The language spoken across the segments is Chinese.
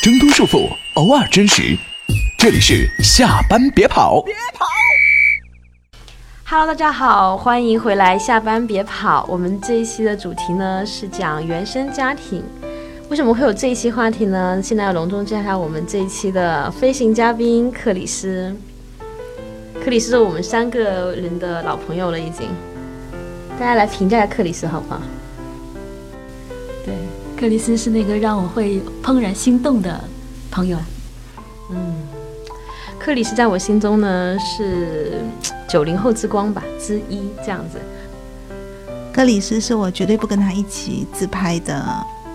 挣脱束缚，偶尔真实。这里是下班别跑。别跑。Hello，大家好，欢迎回来。下班别跑。我们这一期的主题呢是讲原生家庭。为什么会有这一期话题呢？现在要隆重介绍我们这一期的飞行嘉宾克里斯。克里斯是我们三个人的老朋友了，已经。大家来评价一下克里斯好不好？对，克里斯是那个让我会怦然心动的朋友。嗯，克里斯在我心中呢是九零后之光吧之一，这样子。克里斯是我绝对不跟他一起自拍的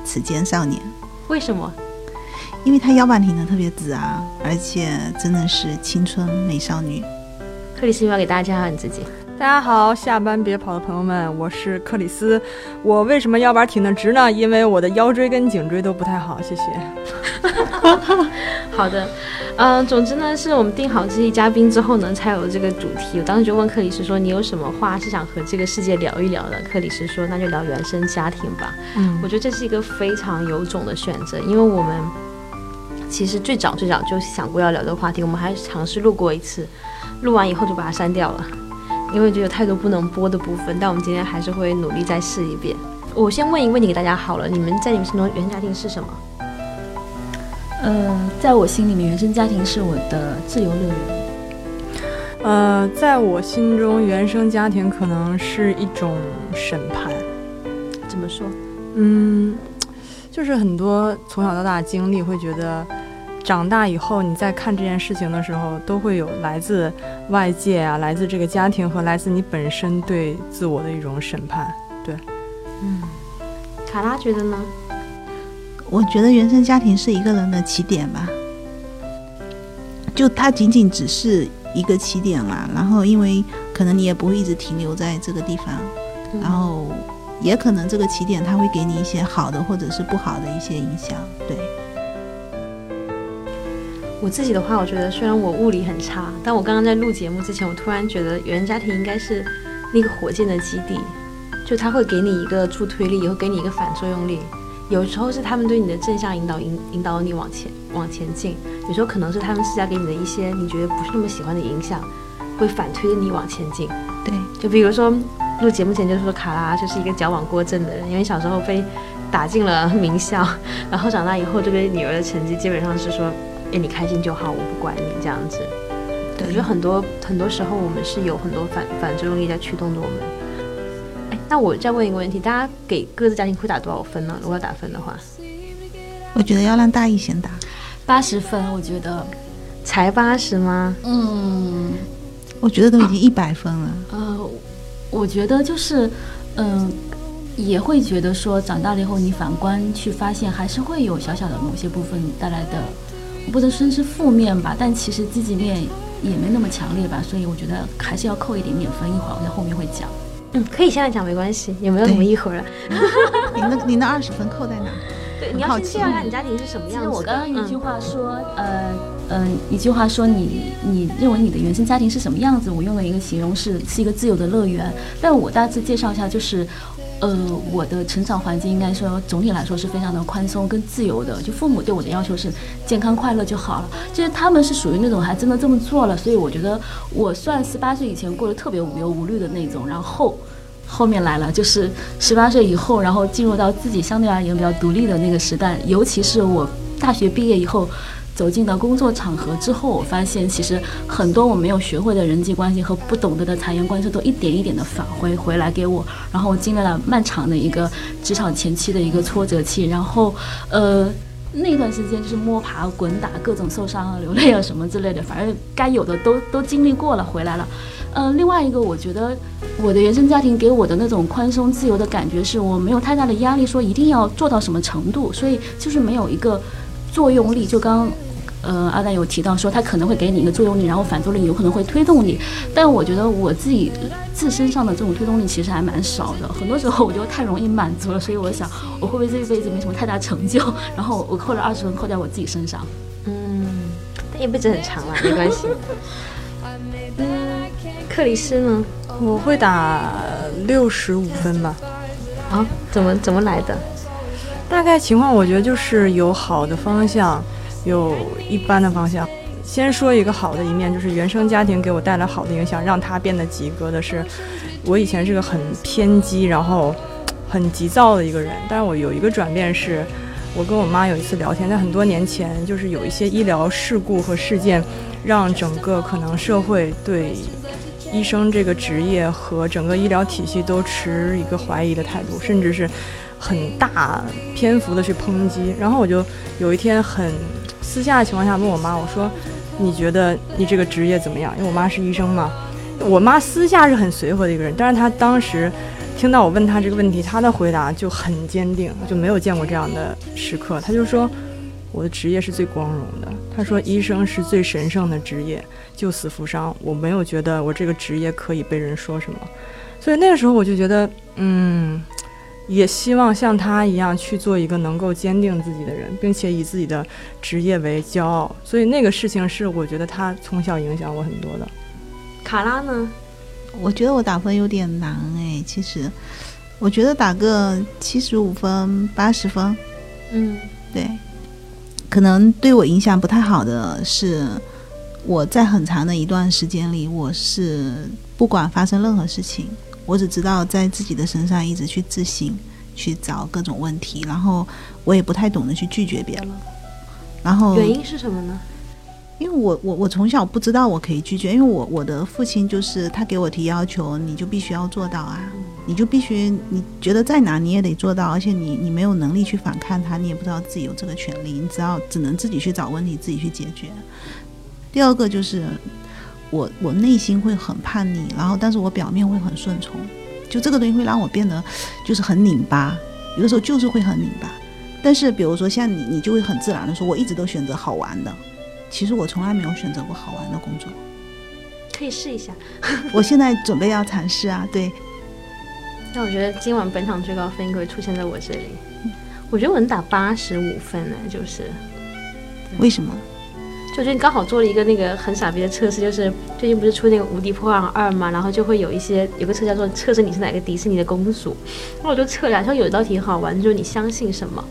此间少年。为什么？因为他腰板挺的特别直啊，而且真的是青春美少女。克里斯，要给大家介绍你自己。大家好，下班别跑的朋友们，我是克里斯。我为什么腰板挺得直呢？因为我的腰椎跟颈椎都不太好。谢谢。好的，嗯，总之呢，是我们定好这些嘉宾之后呢，才有这个主题。我当时就问克里斯说：“你有什么话是想和这个世界聊一聊的？”克里斯说：“那就聊原生家庭吧。”嗯，我觉得这是一个非常有种的选择，因为我们其实最早最早就想过要聊这个话题，我们还尝试录过一次，录完以后就把它删掉了。因为就有太多不能播的部分，但我们今天还是会努力再试一遍。我先问一个问题给大家好了，你们在你们心中原生家庭是什么？呃，在我心里面，原生家庭是我的自由乐园。呃，在我心中，原生家庭可能是一种审判。怎么说？嗯，就是很多从小到大经历，会觉得。长大以后，你在看这件事情的时候，都会有来自外界啊，来自这个家庭和来自你本身对自我的一种审判。对，嗯，卡拉觉得呢？我觉得原生家庭是一个人的起点吧，就它仅仅只是一个起点啦。然后，因为可能你也不会一直停留在这个地方，然后也可能这个起点它会给你一些好的或者是不好的一些影响。对。我自己的话，我觉得虽然我物理很差，但我刚刚在录节目之前，我突然觉得原生家庭应该是那个火箭的基地，就他会给你一个助推力，也会给你一个反作用力。有时候是他们对你的正向引导，引引导你往前往前进；有时候可能是他们施加给你的一些你觉得不是那么喜欢的影响，会反推着你往前进。对，就比如说录节目前就说卡拉就是一个矫枉过正的人，因为小时候被打进了名校，然后长大以后这个女儿的成绩基本上是说。哎，你开心就好，我不管你这样子。我觉得很多很多时候，我们是有很多反反作用力在驱动着我们。哎，那我再问一个问题，大家给各自家庭会打多少分呢？如果要打分的话，我觉得要让大一先打，八十分。我觉得才八十吗？嗯，我觉得都已经一百分了。呃，我觉得就是，嗯，也会觉得说，长大了以后，你反观去发现，还是会有小小的某些部分带来的。不能说是负面吧，但其实积极面也没那么强烈吧，所以我觉得还是要扣一点点分。一会儿我在后面会讲。嗯，可以现在讲没关系，也没有什么一会儿？你那你那二十分扣在哪？对，你要先介绍一下你家庭是什么样子。我刚刚一句话说，呃嗯，一句话说你你认为你的原生家庭是什么样子？我用了一个形容是是一个自由的乐园。但我大致介绍一下，就是。呃，我的成长环境应该说总体来说是非常的宽松跟自由的。就父母对我的要求是健康快乐就好了。就是他们是属于那种还真的这么做了，所以我觉得我算十八岁以前过得特别无忧无虑的那种。然后后面来了，就是十八岁以后，然后进入到自己相对而言比较独立的那个时代。尤其是我大学毕业以后。走进了工作场合之后，我发现其实很多我没有学会的人际关系和不懂得的察言观色，都一点一点的返回回来给我。然后我经历了漫长的一个职场前期的一个挫折期，然后呃那段时间就是摸爬滚打，各种受伤啊、流泪啊什么之类的，反正该有的都都经历过了，回来了。嗯，另外一个我觉得我的原生家庭给我的那种宽松自由的感觉，是我没有太大的压力，说一定要做到什么程度，所以就是没有一个。作用力就刚，呃，阿丹有提到说他可能会给你一个作用力，然后反作用力有可能会推动你，但我觉得我自己自身上的这种推动力其实还蛮少的，很多时候我就太容易满足了，所以我想我会不会这一辈子没什么太大成就，然后我扣了二十分扣在我自己身上。嗯，但一辈子很长了，没关系。嗯，克里斯呢？我会打六十五分吧。啊？怎么怎么来的？大概情况，我觉得就是有好的方向，有一般的方向。先说一个好的一面，就是原生家庭给我带来好的影响，让他变得及格的是，我以前是个很偏激，然后很急躁的一个人。但是我有一个转变是，我跟我妈有一次聊天，在很多年前，就是有一些医疗事故和事件，让整个可能社会对医生这个职业和整个医疗体系都持一个怀疑的态度，甚至是很大篇幅的去抨击。然后我就有一天很私下的情况下问我妈，我说。你觉得你这个职业怎么样？因为我妈是医生嘛，我妈私下是很随和的一个人，但是她当时听到我问她这个问题，她的回答就很坚定，就没有见过这样的时刻。她就说我的职业是最光荣的，她说医生是最神圣的职业，救死扶伤，我没有觉得我这个职业可以被人说什么。所以那个时候我就觉得，嗯。也希望像他一样去做一个能够坚定自己的人，并且以自己的职业为骄傲。所以那个事情是我觉得他从小影响我很多的。卡拉呢？我觉得我打分有点难哎，其实我觉得打个七十五分、八十分。嗯，对。可能对我影响不太好的是，我在很长的一段时间里，我是不管发生任何事情。我只知道在自己的身上一直去自省，去找各种问题，然后我也不太懂得去拒绝别人。然后原因是什么呢？因为我我我从小不知道我可以拒绝，因为我我的父亲就是他给我提要求，你就必须要做到啊，你就必须你觉得再难你也得做到，而且你你没有能力去反抗他，你也不知道自己有这个权利，你只要只能自己去找问题，自己去解决。第二个就是。我我内心会很叛逆，然后但是我表面会很顺从，就这个东西会让我变得就是很拧巴，有的时候就是会很拧巴。但是比如说像你，你就会很自然的说，我一直都选择好玩的，其实我从来没有选择过好玩的工作。可以试一下，我现在准备要尝试啊。对。那我觉得今晚本场最高分应该会出现在我这里，我觉得我能打八十五分呢，就是为什么？就最近刚好做了一个那个很傻逼的测试，就是 最近不是出那个《无敌破坏二》嘛，然后就会有一些有个测叫做测试你是哪个迪士尼的公主，然后我就测了，然后有一道题很好玩，就是你相信什么，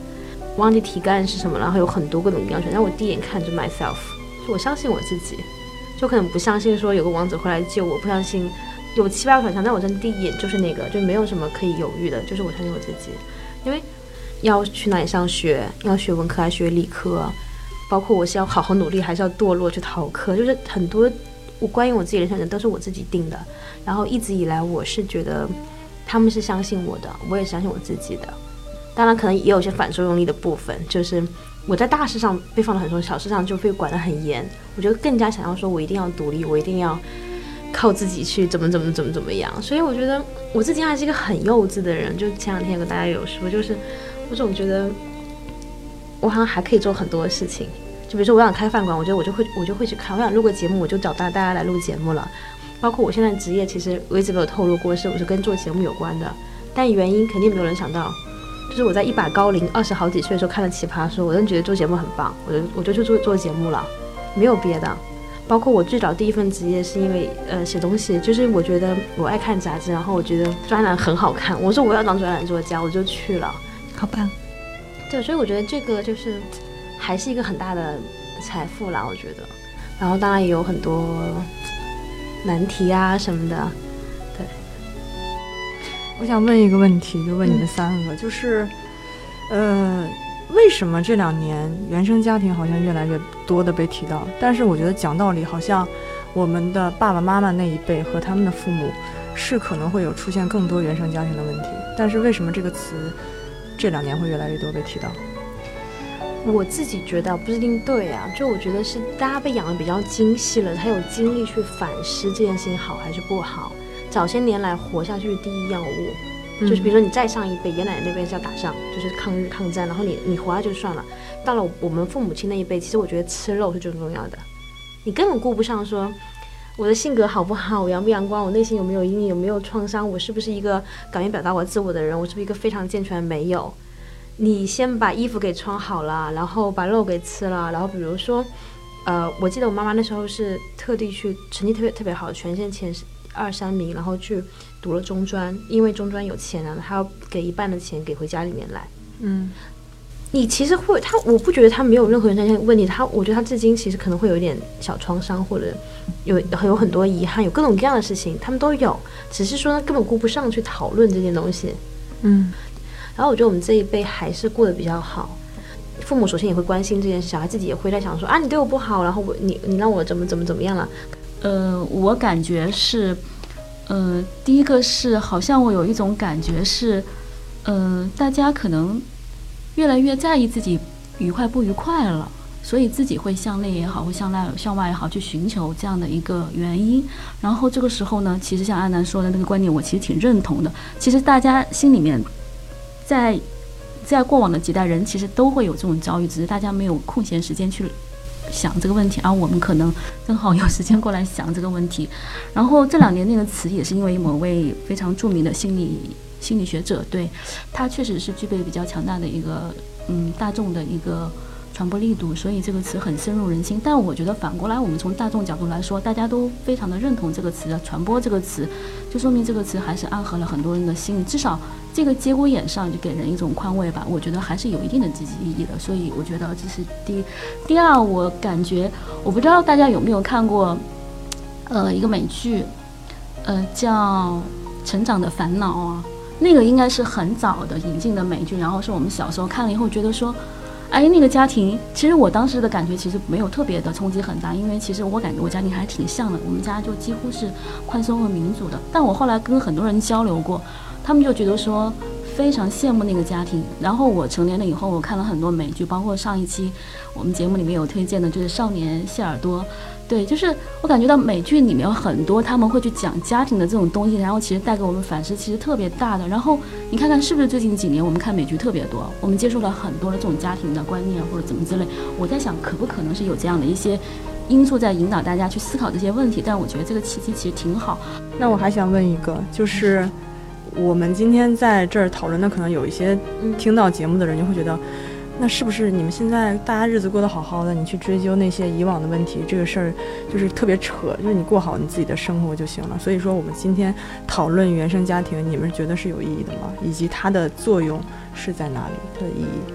忘记题干是什么，然后有很多各种各样选，然后我第一眼看就 myself，就我相信我自己，就可能不相信说有个王子会来救我，不相信有七八个选项，但我真的第一眼就是那个，就没有什么可以犹豫的，就是我相信我自己，因为要去哪里上学，要学文科还是学理科？包括我是要好好努力，还是要堕落去逃课，就是很多我关于我自己的选择都是我自己定的。然后一直以来，我是觉得他们是相信我的，我也相信我自己的。当然，可能也有些反作用力的部分，就是我在大事上被放了很多，小事上就被管得很严。我觉得更加想要说，我一定要独立，我一定要靠自己去怎么怎么怎么怎么样。所以我觉得我自己还是一个很幼稚的人。就前两天跟大家有说，就是我总觉得我好像还可以做很多事情。就比如说，我想开饭馆，我觉得我就会我就会去看。我想录个节目，我就找大大家来录节目了。包括我现在职业，其实我一直没有透露过，是我是跟做节目有关的。但原因肯定没有人想到，就是我在一把高龄二十好几岁的时候看了《奇葩说》，我真觉得做节目很棒，我就我就去做做节目了，没有别的。包括我最早第一份职业是因为呃写东西，就是我觉得我爱看杂志，然后我觉得专栏很好看，我说我要当专栏作家，我就去了。好棒，对，所以我觉得这个就是。还是一个很大的财富啦，我觉得。然后当然也有很多难题啊什么的。对，我想问一个问题，就问你们三个，就是，呃，为什么这两年原生家庭好像越来越多的被提到？但是我觉得讲道理，好像我们的爸爸妈妈那一辈和他们的父母是可能会有出现更多原生家庭的问题，但是为什么这个词这两年会越来越多被提到？我自己觉得不一定对啊，就我觉得是大家被养的比较精细了，才有精力去反思这件事情好还是不好。早些年来活下去的第一要务，就是比如说你再上一辈，爷爷奶奶那边是要打仗，就是抗日抗战，然后你你活下就算了。到了我们父母亲那一辈，其实我觉得吃肉是最重要的，你根本顾不上说我的性格好不好，我阳不阳光，我内心有没有阴影，有没有创伤，我是不是一个敢于表达我自我的人，我是不是一个非常健全没有。你先把衣服给穿好了，然后把肉给吃了，然后比如说，呃，我记得我妈妈那时候是特地去成绩特别特别好，全县前二三名，然后去读了中专，因为中专有钱啊，她要给一半的钱给回家里面来。嗯，你其实会他，我不觉得他没有任何人生家庭问题，他我觉得他至今其实可能会有一点小创伤，或者有有很多遗憾，有各种各样的事情，他们都有，只是说根本顾不上去讨论这件东西。嗯，然后我觉得我们这一辈还是过得比较好，父母首先也会关心这件事，小孩自己也会在想说啊，你对我不好，然后我你你让我怎么怎么怎么样了。呃，我感觉是，呃，第一个是好像我有一种感觉是，嗯，大家可能。越来越在意自己愉快不愉快了，所以自己会向内也好，会向外向外也好，去寻求这样的一个原因。然后这个时候呢，其实像阿南说的那个观点，我其实挺认同的。其实大家心里面，在在过往的几代人，其实都会有这种遭遇，只是大家没有空闲时间去想这个问题，而我们可能 正好有时间过来想这个问题。然后这两年那个词也是因为某位非常著名的心理。心理学者对他确实是具备比较强大的一个嗯大众的一个传播力度，所以这个词很深入人心。但我觉得反过来，我们从大众角度来说，大家都非常的认同这个词的传播，这个词就说明这个词还是暗合了很多人的心里，至少这个节骨眼上就给人一种宽慰吧。我觉得还是有一定的积极意义的。所以我觉得这是第一。第二，我感觉我不知道大家有没有看过，呃，一个美剧，呃，叫《成长的烦恼》啊。那个应该是很早的引进的美剧，然后是我们小时候看了以后觉得说，哎，那个家庭，其实我当时的感觉其实没有特别的冲击很大，因为其实我感觉我家庭还挺像的，我们家就几乎是宽松和民主的。但我后来跟很多人交流过，他们就觉得说非常羡慕那个家庭。然后我成年了以后，我看了很多美剧，包括上一期我们节目里面有推荐的，就是《少年谢耳朵》。对，就是我感觉到美剧里面有很多他们会去讲家庭的这种东西，然后其实带给我们反思其实特别大的。然后你看看是不是最近几年我们看美剧特别多，我们接受了很多的这种家庭的观念或者怎么之类。我在想可不可能是有这样的一些因素在引导大家去思考这些问题？但我觉得这个契机其实挺好。那我还想问一个，就是我们今天在这儿讨论的，可能有一些听到节目的人就会觉得。那是不是你们现在大家日子过得好好的，你去追究那些以往的问题，这个事儿就是特别扯，就是你过好你自己的生活就行了。所以说，我们今天讨论原生家庭，你们觉得是有意义的吗？以及它的作用是在哪里？的意义？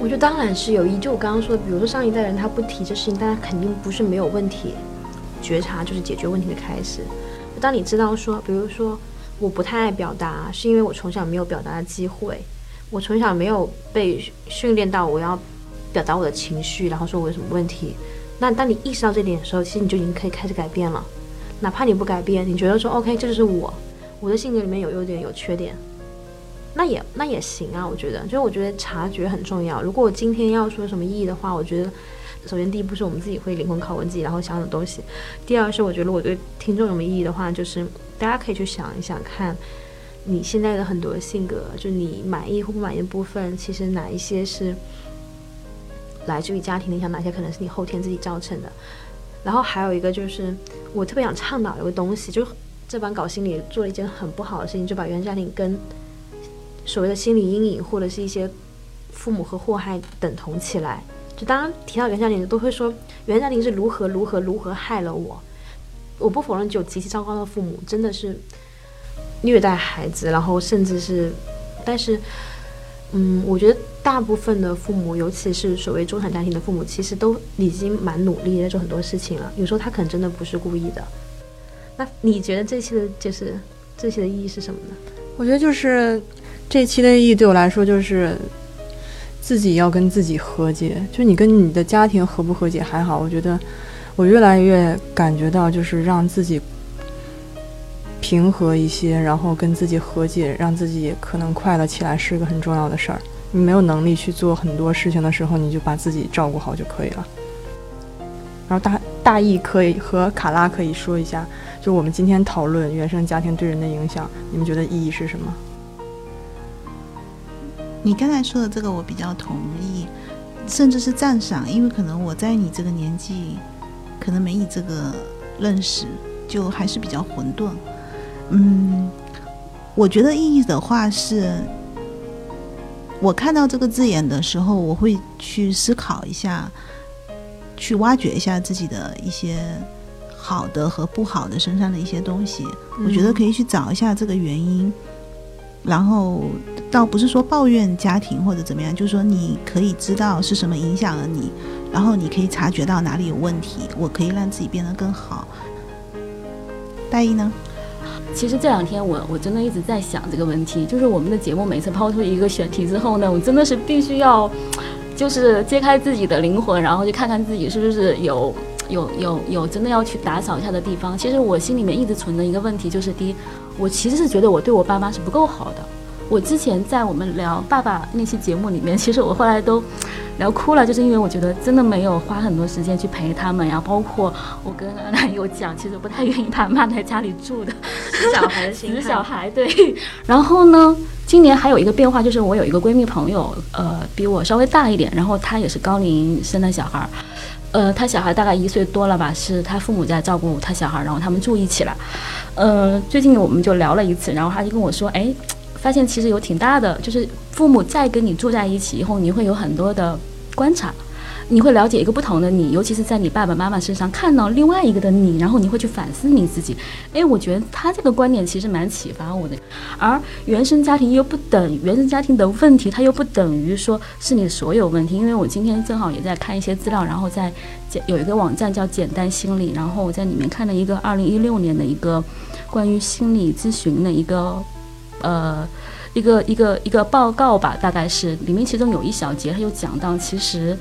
我觉得当然是有意义。就我刚刚说的，比如说上一代人他不提这事情，大家肯定不是没有问题。觉察就是解决问题的开始。当你知道说，比如说我不太爱表达，是因为我从小没有表达的机会。我从小没有被训练到我要表达我的情绪，然后说我有什么问题。那当你意识到这点的时候，其实你就已经可以开始改变了。哪怕你不改变，你觉得说 OK，这就是我，我的性格里面有优点有缺点，那也那也行啊。我觉得，就是我觉得察觉很重要。如果我今天要说什么意义的话，我觉得首先第一步是我们自己会灵魂拷问自己，然后想想东西。第二是我觉得我对听众有什么意义的话，就是大家可以去想一想看。你现在的很多性格，就你满意或不满意的部分，其实哪一些是来自于家庭的影响，哪些可能是你后天自己造成的。然后还有一个就是，我特别想倡导一个东西，就这版稿心理做了一件很不好的事情，就把原家庭跟所谓的心理阴影或者是一些父母和祸害等同起来。就当提到原家庭，都会说原家庭是如何如何如何害了我。我不否认，就极其糟糕的父母真的是。虐待孩子，然后甚至是，但是，嗯，我觉得大部分的父母，尤其是所谓中产家庭的父母，其实都已经蛮努力在做很多事情了。有时候他可能真的不是故意的。那你觉得这期的，就是这期的意义是什么呢？我觉得就是这期的意义对我来说，就是自己要跟自己和解。就你跟你的家庭和不和解还好，我觉得我越来越感觉到，就是让自己。平和一些，然后跟自己和解，让自己可能快乐起来，是个很重要的事儿。你没有能力去做很多事情的时候，你就把自己照顾好就可以了。然后大大意可以和卡拉可以说一下，就我们今天讨论原生家庭对人的影响，你们觉得意义是什么？你刚才说的这个我比较同意，甚至是赞赏，因为可能我在你这个年纪，可能没你这个认识，就还是比较混沌。嗯，我觉得意义的话是，我看到这个字眼的时候，我会去思考一下，去挖掘一下自己的一些好的和不好的身上的一些东西。我觉得可以去找一下这个原因。然后倒不是说抱怨家庭或者怎么样，就是说你可以知道是什么影响了你，然后你可以察觉到哪里有问题，我可以让自己变得更好。大一呢？其实这两天我我真的一直在想这个问题，就是我们的节目每次抛出一个选题之后呢，我真的是必须要，就是揭开自己的灵魂，然后去看看自己是不是有有有有真的要去打扫一下的地方。其实我心里面一直存着一个问题，就是第一，我其实是觉得我对我爸妈是不够好的。我之前在我们聊爸爸那期节目里面，其实我后来都。聊哭了，就是因为我觉得真的没有花很多时间去陪他们呀。包括我跟阿南有讲，其实不太愿意他妈在家里住的，小孩的死小孩对。然后呢，今年还有一个变化，就是我有一个闺蜜朋友，呃，比我稍微大一点，然后她也是高龄生的小孩，呃，她小孩大概一岁多了吧，是她父母在照顾她小孩，然后他们住一起了。呃，最近我们就聊了一次，然后她就跟我说，哎。发现其实有挺大的，就是父母再跟你住在一起以后，你会有很多的观察，你会了解一个不同的你，尤其是在你爸爸妈妈身上看到另外一个的你，然后你会去反思你自己。诶，我觉得他这个观点其实蛮启发我的。而原生家庭又不等原生家庭的问题，它又不等于说是你所有问题。因为我今天正好也在看一些资料，然后在简有一个网站叫简单心理，然后我在里面看了一个二零一六年的一个关于心理咨询的一个。呃，一个一个一个报告吧，大概是里面其中有一小节，他就讲到，其实，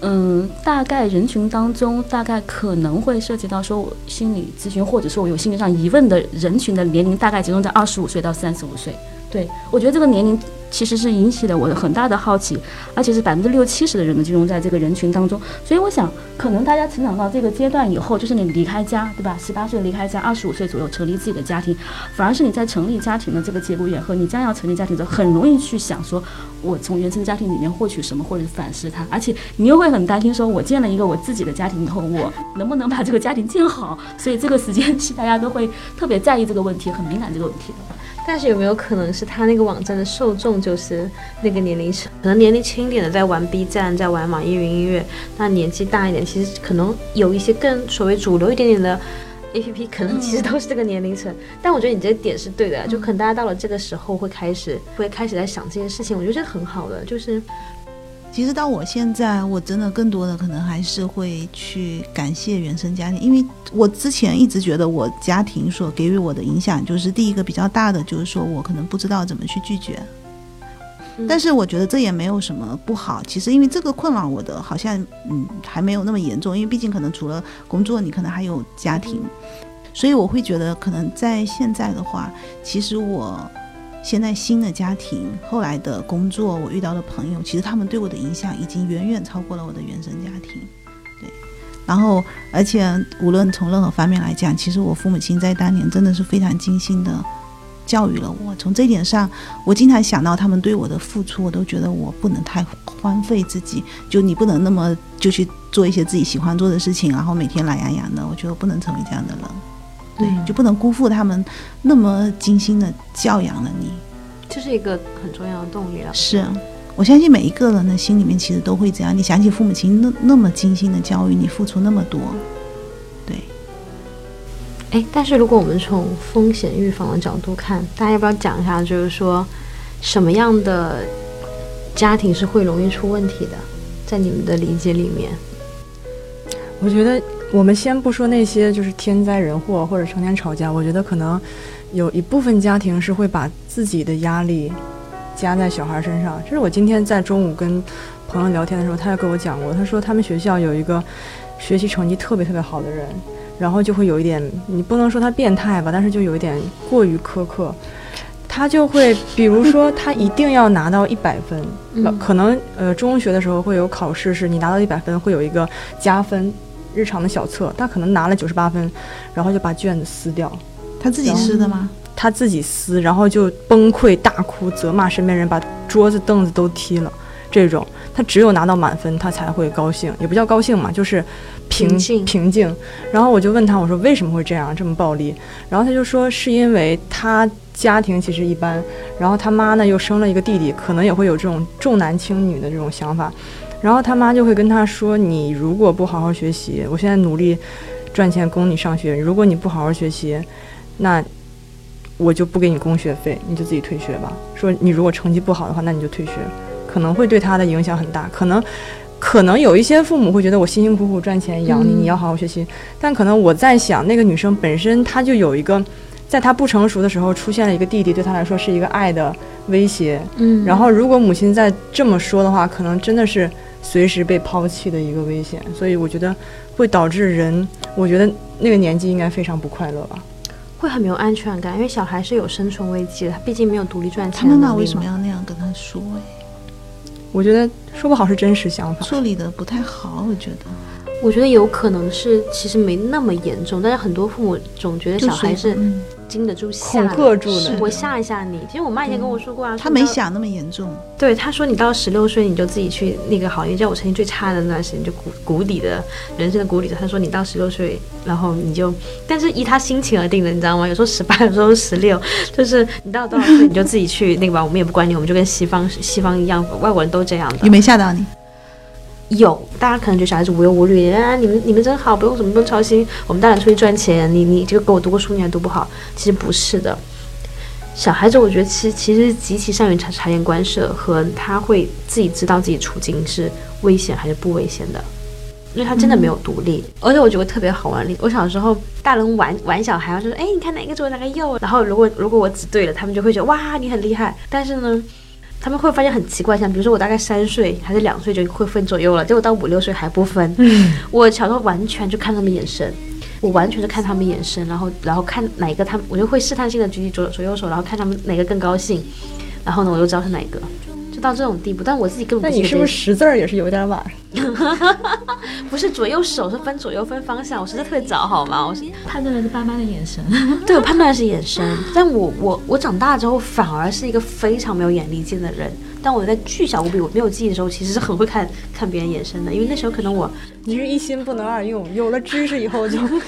嗯，大概人群当中，大概可能会涉及到说心理咨询，或者说我有心理上疑问的人群的年龄，大概集中在二十五岁到三十五岁。对我觉得这个年龄。其实是引起了我很大的好奇，而且是百分之六七十的人呢集中在这个人群当中。所以我想，可能大家成长到这个阶段以后，就是你离开家，对吧？十八岁离开家，二十五岁左右成立自己的家庭，反而是你在成立家庭的这个节骨眼和你将要成立家庭的时候，很容易去想说，我从原生家庭里面获取什么，或者反思它。而且你又会很担心说，我建了一个我自己的家庭以后，我能不能把这个家庭建好？所以这个时间 是大家都会特别在意这个问题，很敏感这个问题的。但是有没有可能是他那个网站的受众就是那个年龄层？可能年龄轻一点的在玩 B 站，在玩网易云音乐，那年纪大一点，其实可能有一些更所谓主流一点点的 APP，可能其实都是这个年龄层。但我觉得你这个点是对的，就可能大家到了这个时候会开始会开始在想这件事情。我觉得这很好的，就是。其实到我现在，我真的更多的可能还是会去感谢原生家庭，因为我之前一直觉得我家庭所给予我的影响，就是第一个比较大的，就是说我可能不知道怎么去拒绝。但是我觉得这也没有什么不好，其实因为这个困扰我的好像嗯还没有那么严重，因为毕竟可能除了工作，你可能还有家庭，所以我会觉得可能在现在的话，其实我。现在新的家庭，后来的工作，我遇到的朋友，其实他们对我的影响已经远远超过了我的原生家庭。对，然后而且无论从任何方面来讲，其实我父母亲在当年真的是非常精心的教育了我。从这点上，我经常想到他们对我的付出，我都觉得我不能太荒废自己。就你不能那么就去做一些自己喜欢做的事情，然后每天懒洋洋的。我觉得不能成为这样的人。对，就不能辜负他们那么精心的教养了你，这是一个很重要的动力了。是，我相信每一个人的心里面其实都会这样。你想起父母亲那那么精心的教育你，付出那么多，对。哎，但是如果我们从风险预防的角度看，大家要不要讲一下，就是说什么样的家庭是会容易出问题的？在你们的理解里面，我觉得。我们先不说那些就是天灾人祸或者成天吵架，我觉得可能有一部分家庭是会把自己的压力加在小孩身上。这是我今天在中午跟朋友聊天的时候，他也跟我讲过，他说他们学校有一个学习成绩特别特别好的人，然后就会有一点，你不能说他变态吧，但是就有一点过于苛刻。他就会，比如说他一定要拿到一百分，可能呃中学的时候会有考试，是你拿到一百分会有一个加分。日常的小测，他可能拿了九十八分，然后就把卷子撕掉。他自己撕的吗？他自己撕，然后就崩溃大哭，责骂身边人，把桌子凳子都踢了。这种，他只有拿到满分，他才会高兴，也不叫高兴嘛，就是平静平静。然后我就问他，我说为什么会这样，这么暴力？然后他就说是因为他家庭其实一般，然后他妈呢又生了一个弟弟，可能也会有这种重男轻女的这种想法。然后他妈就会跟他说：“你如果不好好学习，我现在努力赚钱供你上学。如果你不好好学习，那我就不给你供学费，你就自己退学吧。说你如果成绩不好的话，那你就退学，可能会对他的影响很大。可能，可能有一些父母会觉得我辛辛苦苦赚钱养你，你要好好学习。但可能我在想，那个女生本身她就有一个，在她不成熟的时候出现了一个弟弟，对她来说是一个爱的威胁。嗯，然后如果母亲再这么说的话，可能真的是随时被抛弃的一个危险。所以我觉得会导致人，我觉得那个年纪应该非常不快乐吧。会很没有安全感，因为小孩是有生存危机的，他毕竟没有独立赚钱他妈的能力嘛。妈为什么要那样跟他说？哎，我觉得说不好是真实想法。处理的不太好，我觉得。我觉得有可能是其实没那么严重，但是很多父母总觉得小孩是嗯经得住吓吓住的我吓一吓你。其实我妈以前跟我说过啊，他说你到，没想那么严重，对，她说你到十六岁你就自己去那个好，因为在我成绩最差的那段时间，就谷谷底的人生的谷底的，她说你到十六岁，然后你就，但是依她心情而定的，你知道吗？有时候 十八，有时候十六，就是你到多少岁你就自己去那个吧，我们也不管你，我们就跟西方西方一样，外国人都这样的有。没吓到你？有，大家可能觉得小孩子无忧无虑，啊，你们你们真好，不用什么不用操心，我们大人出去赚钱，你你这个给我读过书，你还读不好，其实不是的。小孩子，我觉得其实其实极其善于察察言观色，和他会自己知道自己处境是危险还是不危险的，因为他真的没有独立。而且我觉得特别好玩的，我小时候大人玩玩小孩，就说哎，你看哪个左哪个右，然后如果如果我指对了，他们就会觉得哇你很厉害，但是呢。他们会发现很奇怪，像比如说我大概三岁还是两岁就会分左右了，结果到五六岁还不分。我小时候完全就看他们眼神，我完全是看他们眼神，然后然后看哪一个他们，我就会试探性的举起左左右手，然后看他们哪个更高兴，然后呢我就知道是哪一个，就到这种地步。但我自己根本不那你是不是识字儿也是有点晚？不是左右手是分左右分方向，我识字特别早好吗？我是 判断的是爸妈的眼神。对我判断的是眼神，但我我我长大之后反而是一个非常没有眼力见的人。但我在巨小无比我没有记忆的时候，其实是很会看看别人眼神的，因为那时候可能我你是一心不能二用，有了知识以后就对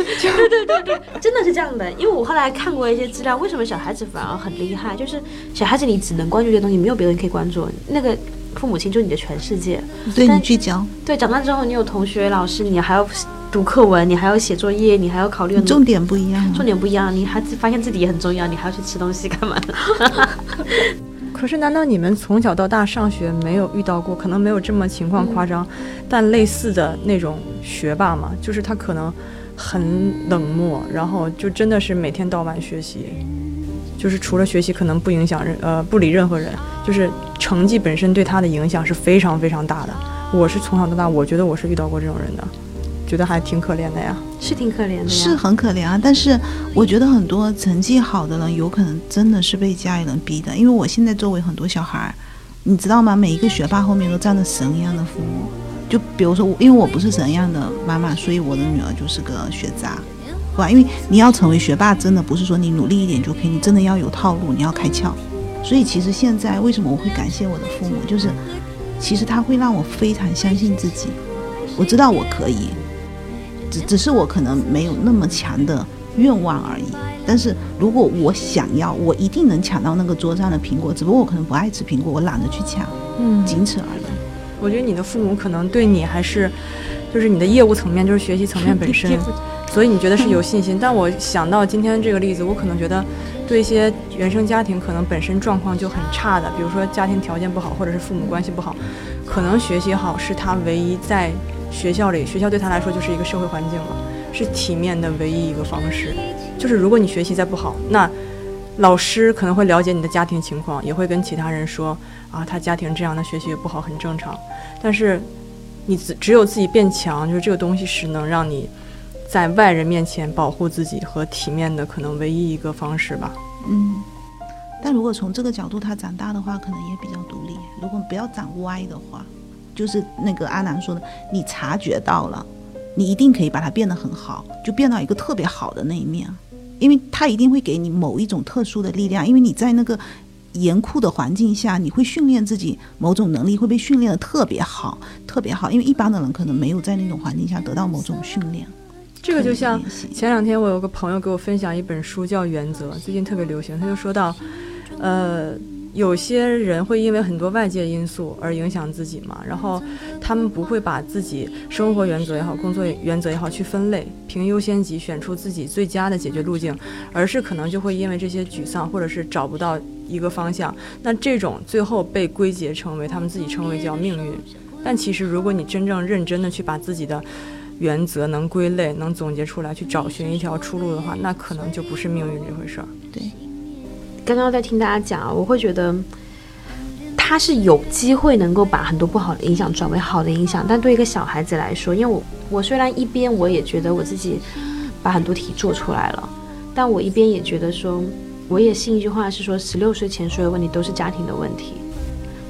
对对对真的是这样的，因为我后来看过一些资料，为什么小孩子反而很厉害？就是小孩子你只能关注这些东西，没有别人可以关注，那个父母亲就是你的全世界。对你聚焦，对，长大之后你有同学、老师，你还要读课文，你还要写作业，你还要考虑重点不一样啊。重点不一样，你还发现自己也很重要，你还要去吃东西干嘛的？可是，难道你们从小到大上学没有遇到过，可能没有这么情况夸张，但类似的那种学霸吗？就是他可能很冷漠，然后就真的是每天到晚学习，就是除了学习可能不影响任呃不理任何人，就是成绩本身对他的影响是非常非常大的。我是从小到大，我觉得我是遇到过这种人的，觉得还挺可怜的呀。是挺可怜的呀。是很可怜啊，但是我觉得很多成绩好的人，有可能真的是被家里人逼的。因为我现在周围很多小孩儿，你知道吗？每一个学霸后面都站着神一样的父母。就比如说我，因为我不是神一样的妈妈，所以我的女儿就是个学渣，对吧？因为你要成为学霸，真的不是说你努力一点就可以，你真的要有套路，你要开窍。所以其实现在为什么我会感谢我的父母，就是其实他会让我非常相信自己，我知道我可以，只只是我可能没有那么强的愿望而已。但是如果我想要，我一定能抢到那个桌上的苹果，只不过我可能不爱吃苹果，我懒得去抢，嗯仅此而已。我觉得你的父母可能对你还是，就是你的业务层面，就是学习层面本身，所以你觉得是有信心。但我想到今天这个例子，我可能觉得对一些原生家庭可能本身状况就很差的，比如说家庭条件不好，或者是父母关系不好，可能学习好是他唯一在学校里，学校对他来说就是一个社会环境了，是体面的唯一一个方式。就是如果你学习再不好，那老师可能会了解你的家庭情况，也会跟其他人说啊，他家庭这样，他学习也不好，很正常。但是你只只有自己变强，就是这个东西是能让你在外人面前保护自己和体面的可能唯一一个方式吧。嗯，但如果从这个角度他长大的话，可能也比较独立。如果不要长歪的话，就是那个阿南说的，你察觉到了，你一定可以把它变得很好，就变到一个特别好的那一面，因为他一定会给你某一种特殊的力量，因为你在那个。严酷的环境下，你会训练自己某种能力，会被训练的特别好，特别好。因为一般的人可能没有在那种环境下得到某种训练。这个就像前两天我有个朋友给我分享一本书叫《原则》，最近特别流行。他就说到，呃，有些人会因为很多外界因素而影响自己嘛，然后他们不会把自己生活原则也好、工作原则也好去分类，凭优先级选出自己最佳的解决路径，而是可能就会因为这些沮丧，或者是找不到一个方向，那这种最后被归结成为他们自己称为叫命运。但其实，如果你真正认真的去把自己的原则能归类、能总结出来，去找寻一条出路的话，那可能就不是命运这回事儿。对，刚刚在听大家讲啊，我会觉得他是有机会能够把很多不好的影响转为好的影响，但对一个小孩子来说，因为我我虽然一边我也觉得我自己把很多题做出来了，但我一边也觉得说，我也信一句话是说，十六岁前所有问题都是家庭的问题，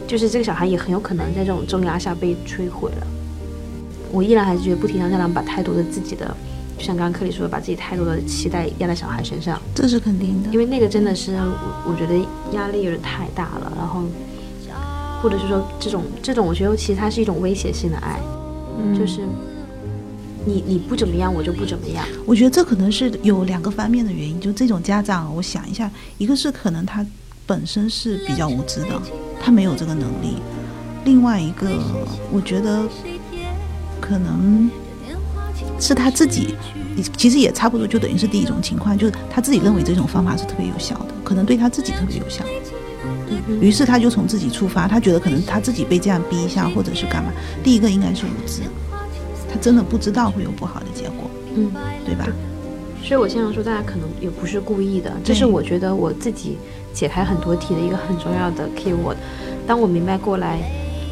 就是这个小孩也很有可能在这种重压下被摧毁了。我依然还是觉得不提倡家长把太多的自己的，就像刚刚克里说的，把自己太多的期待压在小孩身上。这是肯定的。因为那个真的是我我觉得压力有点太大了，然后或者是说这种这种，我觉得其实它是一种威胁性的爱，就是你你不怎么样，我就不怎么样。我觉得这可能是有两个方面的原因，就这种家长，我想一下，一个是可能他本身是比较无知的，他没有这个能力；另外一个，我觉得可能是他自己，其实也差不多，就等于是第一种情况，就是他自己认为这种方法是特别有效的，可能对他自己特别有效。于是他就从自己出发，他觉得可能他自己被这样逼一下，或者是干嘛。第一个应该是无知，他真的不知道会有不好的结果，嗯，对吧？所以我经常说，大家可能也不是故意的，这是我觉得我自己解开很多题的一个很重要的 key word。当我明白过来，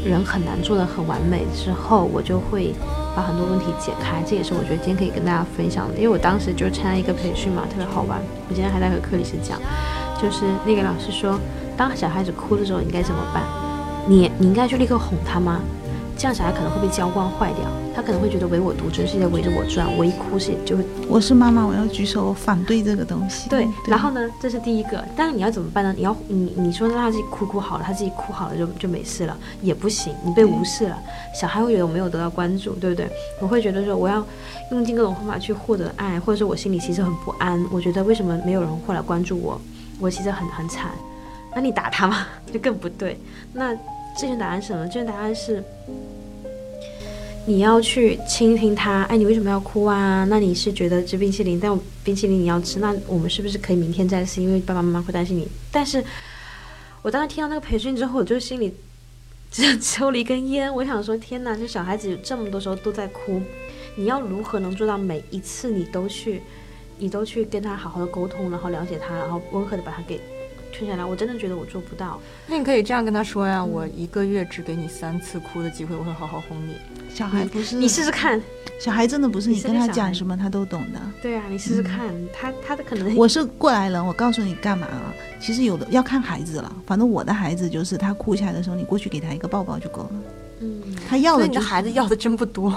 人很难做的很完美之后，我就会把很多问题解开。这也是我觉得今天可以跟大家分享的，因为我当时就参加一个培训嘛，特别好玩。我今天还在和克里斯讲，就是那个老师说，当小孩子哭的时候，你该怎么办？你你应该去立刻哄他吗？这样小孩可能会被娇惯坏掉，他可能会觉得唯我独尊，是在围着我转，我一哭是就会我是妈妈，我要举手反对这个东西。对，然后呢，这是第一个。但是你要怎么办呢？你要你你说让他自己哭哭好了，他自己哭好了就就没事了，也不行，你被无视了，小孩会觉得我没有得到关注，对不对？我会觉得说我要用尽各种方法去获得爱，或者说我心里其实很不安，我觉得为什么没有人会来关注我？我其实很很惨。那你打他吗？就更不对。那正确答案是什么？正确答案是。你要去倾听他，哎，你为什么要哭啊？那你是觉得吃冰淇淋，但冰淇淋你要吃，那我们是不是可以明天再吃？因为爸爸妈妈会担心你。但是，我当时听到那个培训之后，我就心里 只抽了一根烟。我想说，天哪，这小孩子这么多时候都在哭，你要如何能做到每一次你都去，你都去跟他好好的沟通，然后了解他，然后温和的把他给劝下来？我真的觉得我做不到。那你可以这样跟他说呀，我一个月只给你三次哭的机会，我会好好哄你。小孩不是你试试看，小孩真的不是你跟他讲什么他都懂的。对啊，你试试看，他他的可能我是过来人，我告诉你干嘛啊？其实有的要看孩子了，反正我的孩子就是他哭起来的时候，你过去给他一个抱抱就够了。嗯，他要所以你的孩子要的真不多，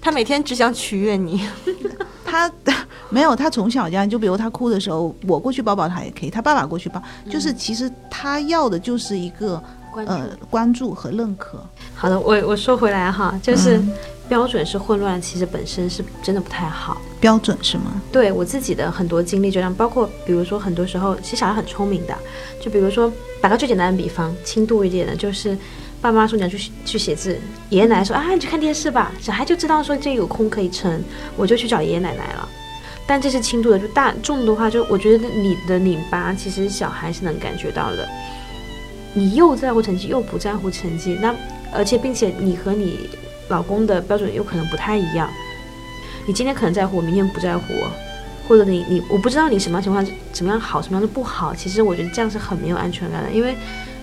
他每天只想取悦你。他 没有，他从小这样，就比如他哭的时候，我过去抱抱他也可以，他爸爸过去抱，就是其实他要的就是一个关。呃关注和认可。好的，我我说回来哈，就是嗯标准是混乱，其实本身是真的不太好。标准是吗？对我自己的很多经历，就像包括比如说很多时候，其实小孩很聪明的，就比如说打个最简单的比方，轻度一点的，就是爸妈说你要去去写字，爷爷奶奶说啊你去看电视吧，小孩就知道说这有空可以撑，我就去找爷爷奶奶了。但这是轻度的，就大重的话，就我觉得你的拧巴，其实小孩是能感觉到的。你又在乎成绩，又不在乎成绩，那而且并且你和你老公的标准有可能不太一样。你今天可能在乎我，明天不在乎，或者你你我不知道你什么情况怎么样好，什么样的不好。其实我觉得这样是很没有安全感的，因为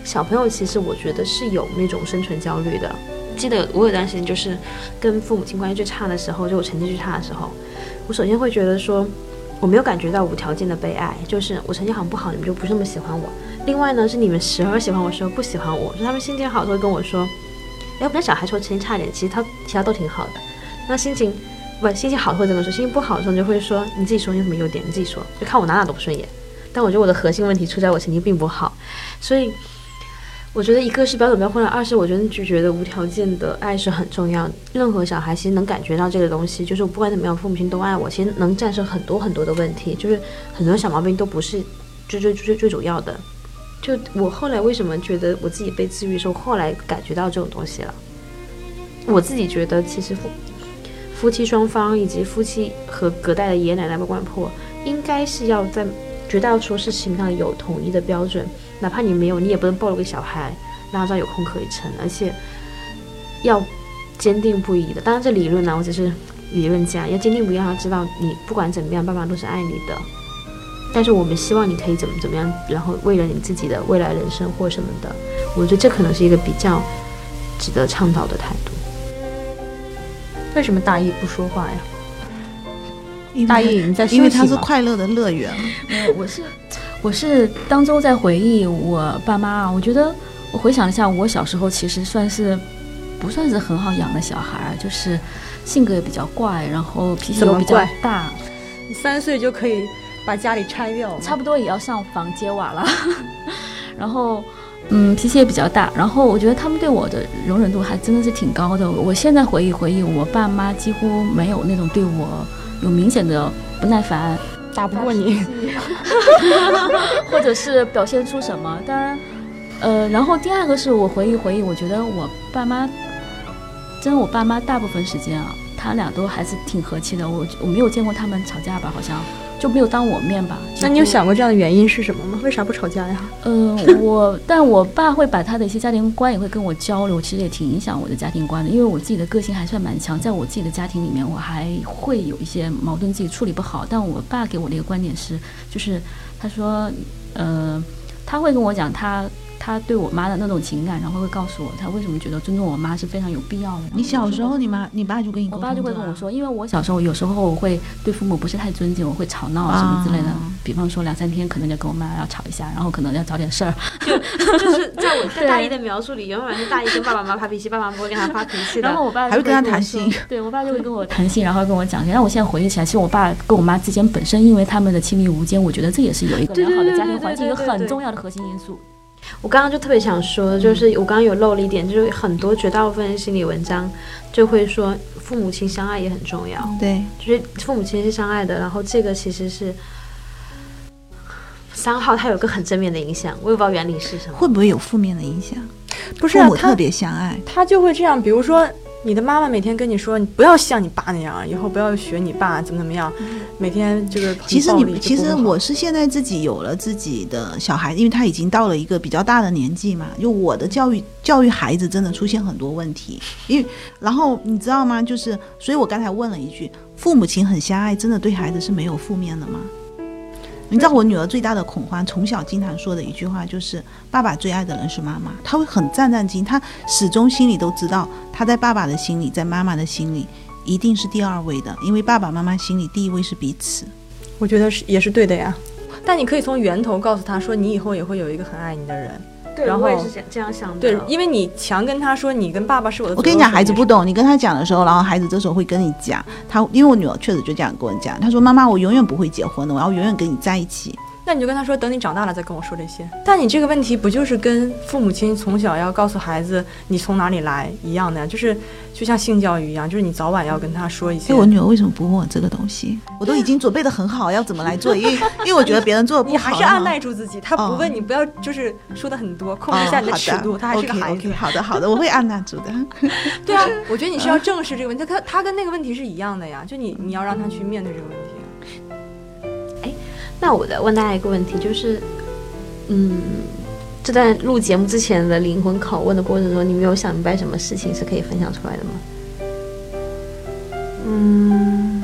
小朋友其实我觉得是有那种生存焦虑的。记得我有段时间就是跟父母亲关系最差的时候，就我成绩最差的时候，我首先会觉得说我没有感觉到无条件的被爱，就是我成绩好像不好，你们就不是那么喜欢我。另外呢，是你们时而喜欢我，时而不喜欢我，就他们心情好都会跟我说，哎，我们家小孩说成绩差一点，其实他其他都挺好的。那心情不心情好会这么说，心情不好的时候就会说你自己说你有什么优点，你自己说，就看我哪哪都不顺眼。但我觉得我的核心问题出在我成绩并不好，所以我觉得一个是标准标混乱，二是我真的就觉得无条件的爱是很重要。任何小孩其实能感觉到这个东西，就是不管怎么样，父母亲都爱我，其实能战胜很多很多的问题，就是很多小毛病都不是最最最最主要的。就我后来为什么觉得我自己被治愈，是我后来感觉到这种东西了。我自己觉得，其实夫夫妻双方以及夫妻和隔代的爷爷奶奶、外公外婆，应该是要在绝大多数事情上有统一的标准，哪怕你没有，你也不能抱了个小孩，让他知道有空可以撑，而且要坚定不移的。当然，这理论呢，我只是理论家，要坚定不移，让他知道你不管怎么样，爸爸都是爱你的。但是我们希望你可以怎么怎么样，然后为了你自己的未来人生或什么的，我觉得这可能是一个比较值得倡导的态度。为什么大义不说话呀？因为大义你在休息因为他是快乐的乐园。没有，我是我是当中在回忆我爸妈啊，我觉得我回想一下，我小时候其实算是不算是很好养的小孩儿，就是性格也比较怪，然后脾气又比较大，你三岁就可以把家里拆掉，差不多也要上房揭瓦了。然后，嗯，脾气也比较大。然后我觉得他们对我的容忍度还真的是挺高的。我现在回忆回忆，我爸妈几乎没有那种对我有明显的不耐烦，打不过你。或者是表现出什么。当然，呃，然后第二个是我回忆回忆，我觉得我爸妈，真的我爸妈大部分时间啊，他俩都还是挺和气的。我我没有见过他们吵架吧，好像就没有当我面吧。那你有想过这样的原因是什么吗？为啥不吵架呀？呃，我但我爸会把他的一些家庭观也会跟我交流，其实也挺影响我的家庭观的。因为我自己的个性还算蛮强，在我自己的家庭里面，我还会有一些矛盾自己处理不好。但我爸给我的一个观点是，就是他说，呃，他会跟我讲他他对我妈的那种情感，然后会告诉我他为什么觉得尊重我妈是非常有必要的。你小时候，你妈、你爸就跟你我爸就会跟我说，因为我小时候有时候我会对父母不是太尊敬，我会吵闹啊什么之类的。啊比方说两三天可能就跟我妈要吵一下，然后可能要找点事儿。就是在我在大姨的描述里，永远是大姨跟爸爸妈妈发脾气，爸爸妈妈不会跟他发脾气的。然后我爸还会跟他谈说心，对我爸就会跟我谈心，然后跟我讲。让我现在回忆起来，其实我爸跟我妈之间本身因为他们的亲密无间，我觉得这也是有一个对良好的家庭环境一个很重要的核心因素。我刚刚就特别想说，就是我刚刚有漏了一点，就是很多绝大部分的心理文章就会说父母亲相爱也很重要，对，就是父母亲是相爱的，然后这个其实是三号，它有个很正面的影响，我也不知道原理是什么。会不会有负面的影响？不是啊父母特别相爱，他就会这样，比如说你的妈妈每天跟你说，你不要像你爸那样，以后不要学你爸怎么怎么样，每天就是其实你，其实我是现在自己有了自己的小孩，因为他已经到了一个比较大的年纪嘛，就我的教育教育孩子真的出现很多问题，因为然后你知道吗？就是所以我刚才问了一句，父母亲很相爱，真的对孩子是没有负面的吗？你知道我女儿最大的恐慌，从小经常说的一句话就是：“爸爸最爱的人是妈妈。”她会很战战兢兢，她始终心里都知道，她在爸爸的心里，在妈妈的心里一定是第二位的，因为爸爸妈妈心里第一位是彼此。我觉得是也是对的呀。但你可以从源头告诉她说，你以后也会有一个很爱你的人。对，然后我也是这这样想的。对，因为你强跟他说，你跟爸爸是我的。我跟你讲，孩子不。懂，你跟他讲的时候，然后孩子这时候会跟你讲，他因为我女儿确实就这样跟我讲，她说：“妈妈，我永远不会结婚的，我要永远跟你在一起。那你就跟他说，等你长大了再跟我说这些。但你这个问题不就是跟父母亲从小要告诉孩子你从哪里来一样的呀？就是就像性教育一样，就是你早晚要跟他说一”些。哎我女儿为什么不问我这个东西？我都已经准备的很好，要怎么来做，因为 因为我觉得别人做的不好。你还是按耐住自己，他不哦问你，不要就是说的很多，控制一下你的尺度。他还是个孩子 o k 好的好的，我会按捺住的。对啊，我觉得你是要正视这个问题，他他跟那个问题是一样的呀，就你你要让他去面对这个问题。那我再问大家一个问题，就是，嗯，这段录节目之前的灵魂拷问的过程中，你们有想明白什么事情是可以分享出来的吗？嗯，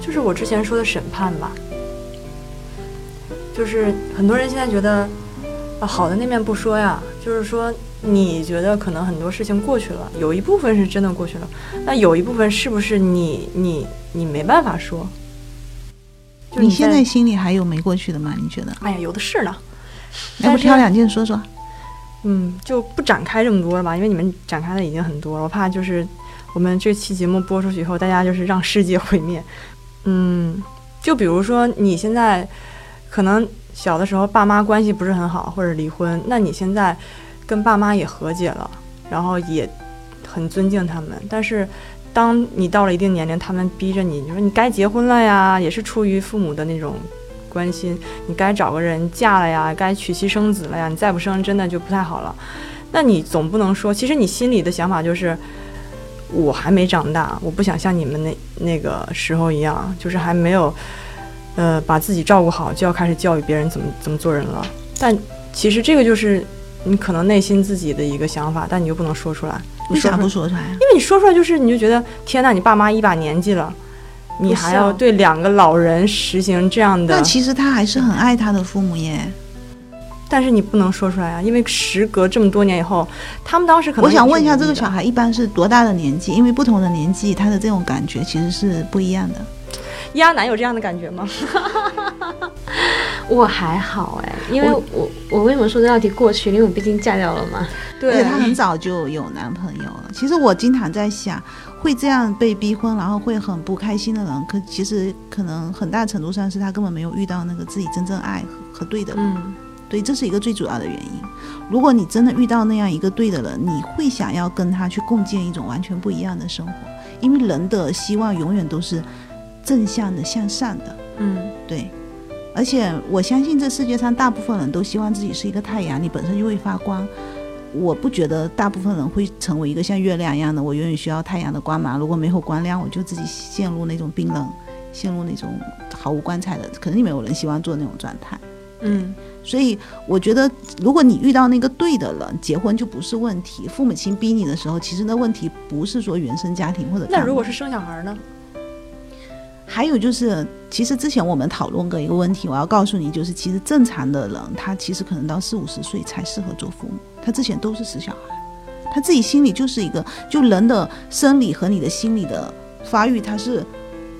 就是我之前说的审判吧，就是很多人现在觉得，啊，好的那面不说呀，就是说你觉得可能很多事情过去了，有一部分是真的过去了，那有一部分是不是你你你没办法说？就是你现在在心里还有没过去的吗？你觉得？哎呀，有的是呢。要不挑两件说说？嗯，就不展开这么多了吧，因为你们展开的已经很多了，我怕就是我们这期节目播出去以后，大家就是让世界毁灭。嗯，就比如说你现在可能小的时候爸妈关系不是很好，或者离婚，那你现在跟爸妈也和解了，然后也很尊敬他们，但是。当你到了一定年龄，他们逼着你，你说你该结婚了呀，也是出于父母的那种关心，你该找个人嫁了呀，该娶妻生子了呀，你再不生真的就不太好了。那你总不能说，其实你心里的想法就是，我还没长大，我不想像你们那那个时候一样，就是还没有，呃，把自己照顾好，就要开始教育别人怎么怎么做人了。但其实这个就是你可能内心自己的一个想法，但你又不能说出来。你为啥说不说出来啊？因为你说出来就是你就觉得天呐，你爸妈一把年纪了，你还要对两个老人实行这样的那，其实他还是很爱他的父母耶。但是你不能说出来啊，因为时隔这么多年以后，他们当时可能我想问一下，这个小孩一般是多大的年纪？因为不同的年纪，他的这种感觉其实是不一样的。亚楠有这样的感觉吗？我还好哎，因为我我为什么说这道题过去？因为我毕竟嫁掉了嘛。而且她很早就有男朋友了。其实我经常在想，会这样被逼婚，然后会很不开心的人，可其实可能很大程度上是他根本没有遇到那个自己真正爱和和对的人。嗯，对，这是一个最主要的原因。如果你真的遇到那样一个对的人，你会想要跟他去共建一种完全不一样的生活，因为人的希望永远都是正向的、向上的。嗯，对，而且我相信这世界上大部分人都希望自己是一个太阳，你本身就会发光。我不觉得大部分人会成为一个像月亮一样的，我永远需要太阳的光芒。如果没有光亮，我就自己陷入那种冰冷，陷入那种毫无光彩的。肯定没有人希望做那种状态。嗯，所以我觉得，如果你遇到那个对的人，结婚就不是问题。父母亲逼你的时候，其实那问题不是说原生家庭或者那如果是生小孩呢？还有就是，其实之前我们讨论过一个问题，我要告诉你，就是其实正常的人，他其实可能到四五十岁才适合做父母，他之前都是死小孩，他自己心里就是一个，就人的生理和你的心理的发育，它是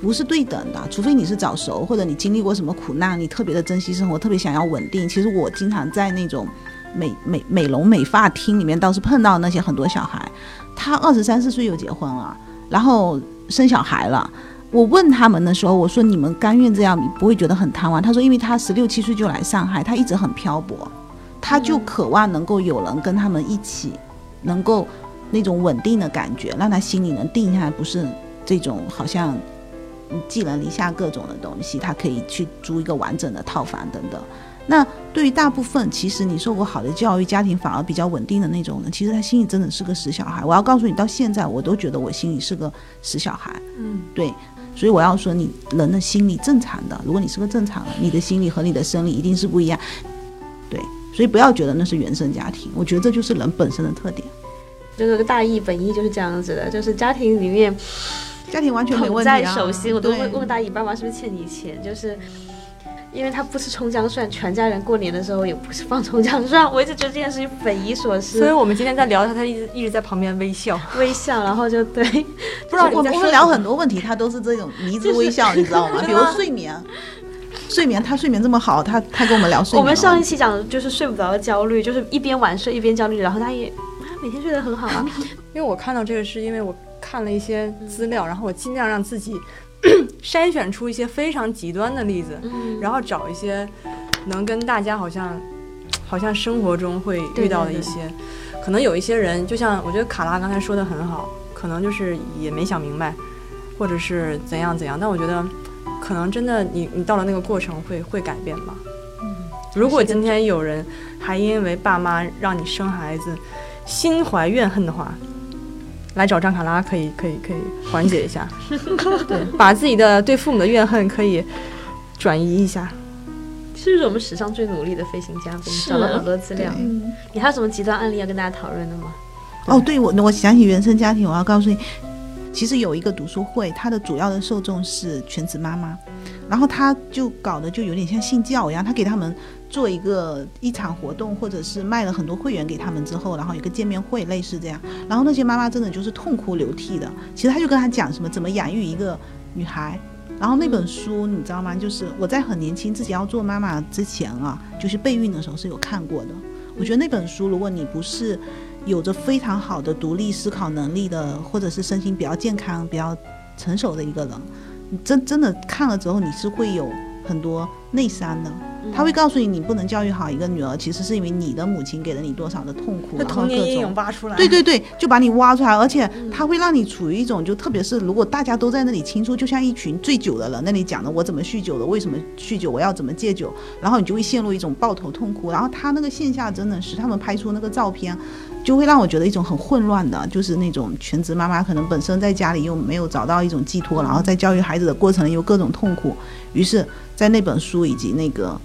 不是对等的？除非你是早熟，或者你经历过什么苦难，你特别的珍惜生活，特别想要稳定。其实我经常在那种美美美容美发厅里面，倒是碰到那些很多小孩，他二十三四岁就结婚了，然后生小孩了。我问他们的时候，我说你们甘愿这样，你不会觉得很贪玩？他说，因为他十六七岁就来上海，他一直很漂泊，他就渴望能够有人跟他们一起，能够那种稳定的感觉，让他心里能定下来，不是这种好像嗯寄人篱下各种的东西，他可以去租一个完整的套房等等。那对于大部分其实你受过好的教育、家庭反而比较稳定的那种人，其实他心里真的是个死小孩。我要告诉你，到现在我都觉得我心里是个死小孩。嗯，对，所以我要说，你人的心理正常的，如果你是个正常人，你的心理和你的生理一定是不一样。对，所以不要觉得那是原生家庭，我觉得这就是人本身的特点。就是个大意本意就是这样子的，就是家庭里面家庭完全没问题、啊、在手心，我都会问问大姨爸爸是不是欠你钱，就是。因为他不吃葱姜蒜，全家人过年的时候也不是放葱姜蒜，我一直觉得这件事情匪夷所思。所以我们今天在聊他，他一直一直在旁边微笑。微笑，然后就对，不知道我你在说聊很多问题，他都是这种迷之微笑，你知道吗？比如睡眠，睡眠，他睡眠这么好，他他跟我们聊睡眠。我们上一期讲的就是睡不着的焦虑，就是一边晚睡一边焦虑，然后他也他每天睡得很好啊。因为我看到这个是因为我看了一些资料，然后我尽量让自己 筛选出一些非常极端的例子，嗯，然后找一些能跟大家好像好像生活中会遇到的一些，可能有一些人，就像我觉得卡拉刚才说的很好，可能就是也没想明白，或者是怎样怎样，但我觉得可能真的你你到了那个过程会会改变吧。如果今天有人还因为爸妈让你生孩子心怀怨恨的话，来找张卡拉可以可以可以缓解一下，对，把自己的对父母的怨恨可以转移一下。是不是我们史上最努力的飞行嘉宾？找了很多资料。嗯你还有什么极端案例要跟大家讨论的吗？哦，对我我想起原生家庭，我要告诉你，其实有一个读书会，它的主要的受众是全职妈妈，然后他就搞得就有点像信教一样，他给他们做一个一场活动，或者是卖了很多会员给他们之后，然后有个见面会，类似这样，然后那些妈妈真的就是痛哭流涕的。其实他就跟他讲什么怎么养育一个女孩。然后那本书你知道吗？就是我在很年轻自己要做妈妈之前啊，就是备孕的时候是有看过的。我觉得那本书，如果你不是有着非常好的独立思考能力的，或者是身心比较健康、比较成熟的一个人，你真真的看了之后，你是会有很多内伤的。他会告诉你，你不能教育好一个女儿，其实是因为你的母亲给了你多少的痛苦，那然后各童年阴影种。挖出来。对对对，就把你挖出来，而且他会让你处于一种，就特别是如果大家都在那里倾诉，就像一群醉酒的人那里讲的我怎么酗酒的，为什么酗酒，我要怎么戒酒，然后你就会陷入一种抱头痛哭。然后他那个线下真的是他们拍出那个照片，就会让我觉得一种很混乱的，就是那种全职妈妈可能本身在家里又没有找到一种寄托，然后在教育孩子的过程又各种痛苦，于是，在那本书以及那个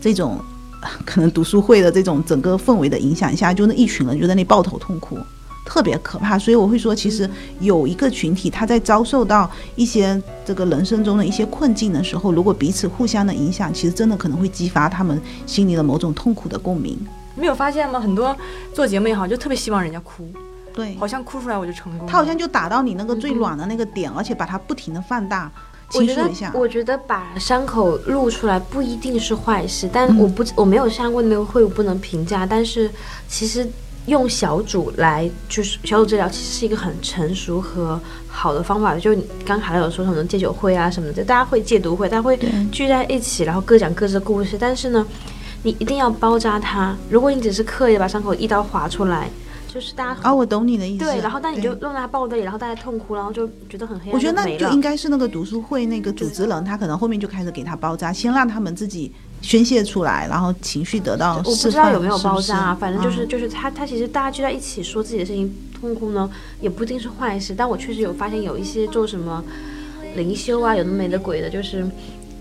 这种 可能读书会的这种整个氛围的影响下，就那一群人就在那抱头痛哭。特别可怕，所以我会说，其实有一个群体，他在遭受到一些这个人生中的一些困境的时候，如果彼此互相的影响，其实真的可能会激发他们心里的某种痛苦的共鸣。没有发现吗？很多做节目也好，就特别希望人家哭，对，好像哭出来我就成功了。他好像就打到你那个最软的那个点，而且把它不停的放大，倾我觉得。我觉得把伤口露出来不一定是坏事，但嗯我不我没有上过那个会，我不能评价。但是其实用小组来就是小组治疗，其实是一个很成熟和好的方法。就你刚才有说什么戒酒会啊什么的，大家会戒毒会，大家会聚在一起，然后各讲各自的故事。但是呢，你一定要包扎它。如果你只是刻意地把伤口一刀划出来，就是大家啊，我懂你的意思。对，然后但你就对让大家爆泪，然后大家痛哭，然后就觉得很黑暗，我觉得那就应该是那个读书会那个组织人，他可能后面就开始给他包扎，先让他们自己宣泄出来，然后情绪得到我不。知道有没有包扎啊，是反正就是嗯就是他他其实大家聚在一起说自己的事情痛哭呢，也不一定是坏事。但我确实有发现有一些做什么灵修啊，有的没的鬼的，就是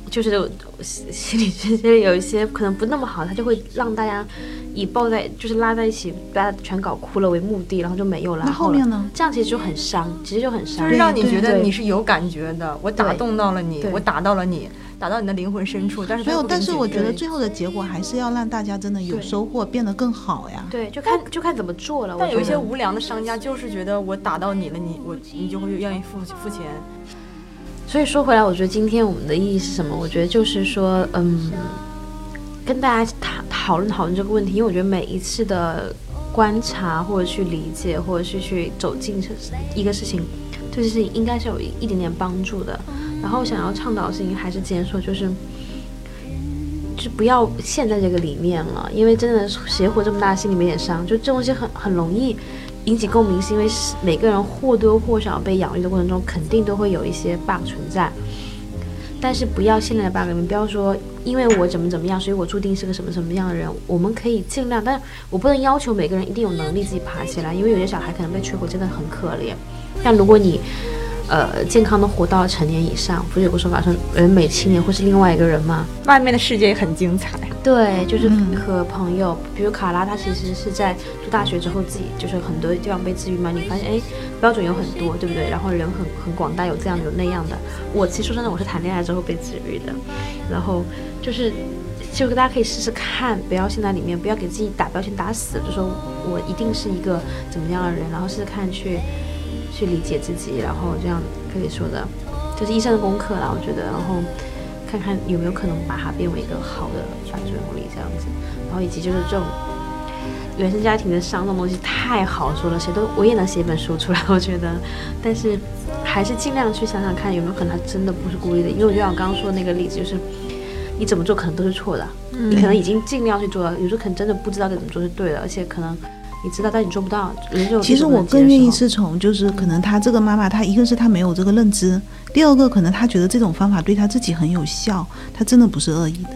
就是有心 心理这些有一些可能不那么好，他就会让大家以抱在就是拉在一起，把它全搞哭了为目的，然后就没有然那后了后面呢？这样其实就很伤，其实就很伤就是。让你觉得你是有感觉的，我打动到了你，我打到了你，打到你的灵魂深处。但是没有，但是我觉得最后的结果还是要让大家真的有收获，变得更好呀。对，就看就看怎么做了。但有一些无良的商家就是觉得我打到你了，你我你就会愿意付付钱。所以说回来，我觉得今天我们的意义是什么？我觉得就是说，嗯，跟大家讨讨论讨论这个问题，因为我觉得每一次的观察或者去理解，或者是去走进这一个事情，对这事情应该是有一一点点帮助的。然后想要倡导的事情还是今天说，就是。就不要陷在这个里面了，因为真的谁活这么大，心里面点伤，就这东西很很容易引起共鸣，是因为每个人或多或少被养育的过程中，肯定都会有一些 bug 存在。但是不要现在的 bug 你们，不要说因为我怎么怎么样，所以我注定是个什么什么样的人。我们可以尽量，但我不能要求每个人一定有能力自己爬起来，因为有些小孩可能被摧毁，真的很可怜。但如果你呃健康的活到成年以上，不是有个说法说人美青年会是另外一个人吗？外面的世界也很精彩。对，就是嗯和朋友，比如卡拉，她其实是在读大学之后自己就是很多地方被治愈嘛，你发现哎，标准有很多，对不对？然后人很很广大，有这样有那样的。我其实说真的，我是谈恋爱之后被治愈的，然后就是。就大家可以试试看，不要陷在里面，不要给自己打标签打死，就说我一定是一个怎么样的人，然后试试看去去理解自己，然后这样可以说的，就是医生的功课啦，我觉得，然后看看有没有可能把它变为一个好的反作用力这样子，然后以及就是这种原生家庭的伤这种东西太好说了，谁都我也能写一本书出来，我觉得，但是还是尽量去想想看有没有可能他真的不是故意的，因为我就像我刚刚说的那个例子，就是你怎么做可能都是错的，你可能已经尽量去做了，有时候可能真的不知道该怎么做是对的，而且可能你知道但你做不到，其实我更愿意是从，就是可能他这个妈妈，她一个是她没有这个认知，第二个可能她觉得这种方法对她自己很有效，她真的不是恶意的。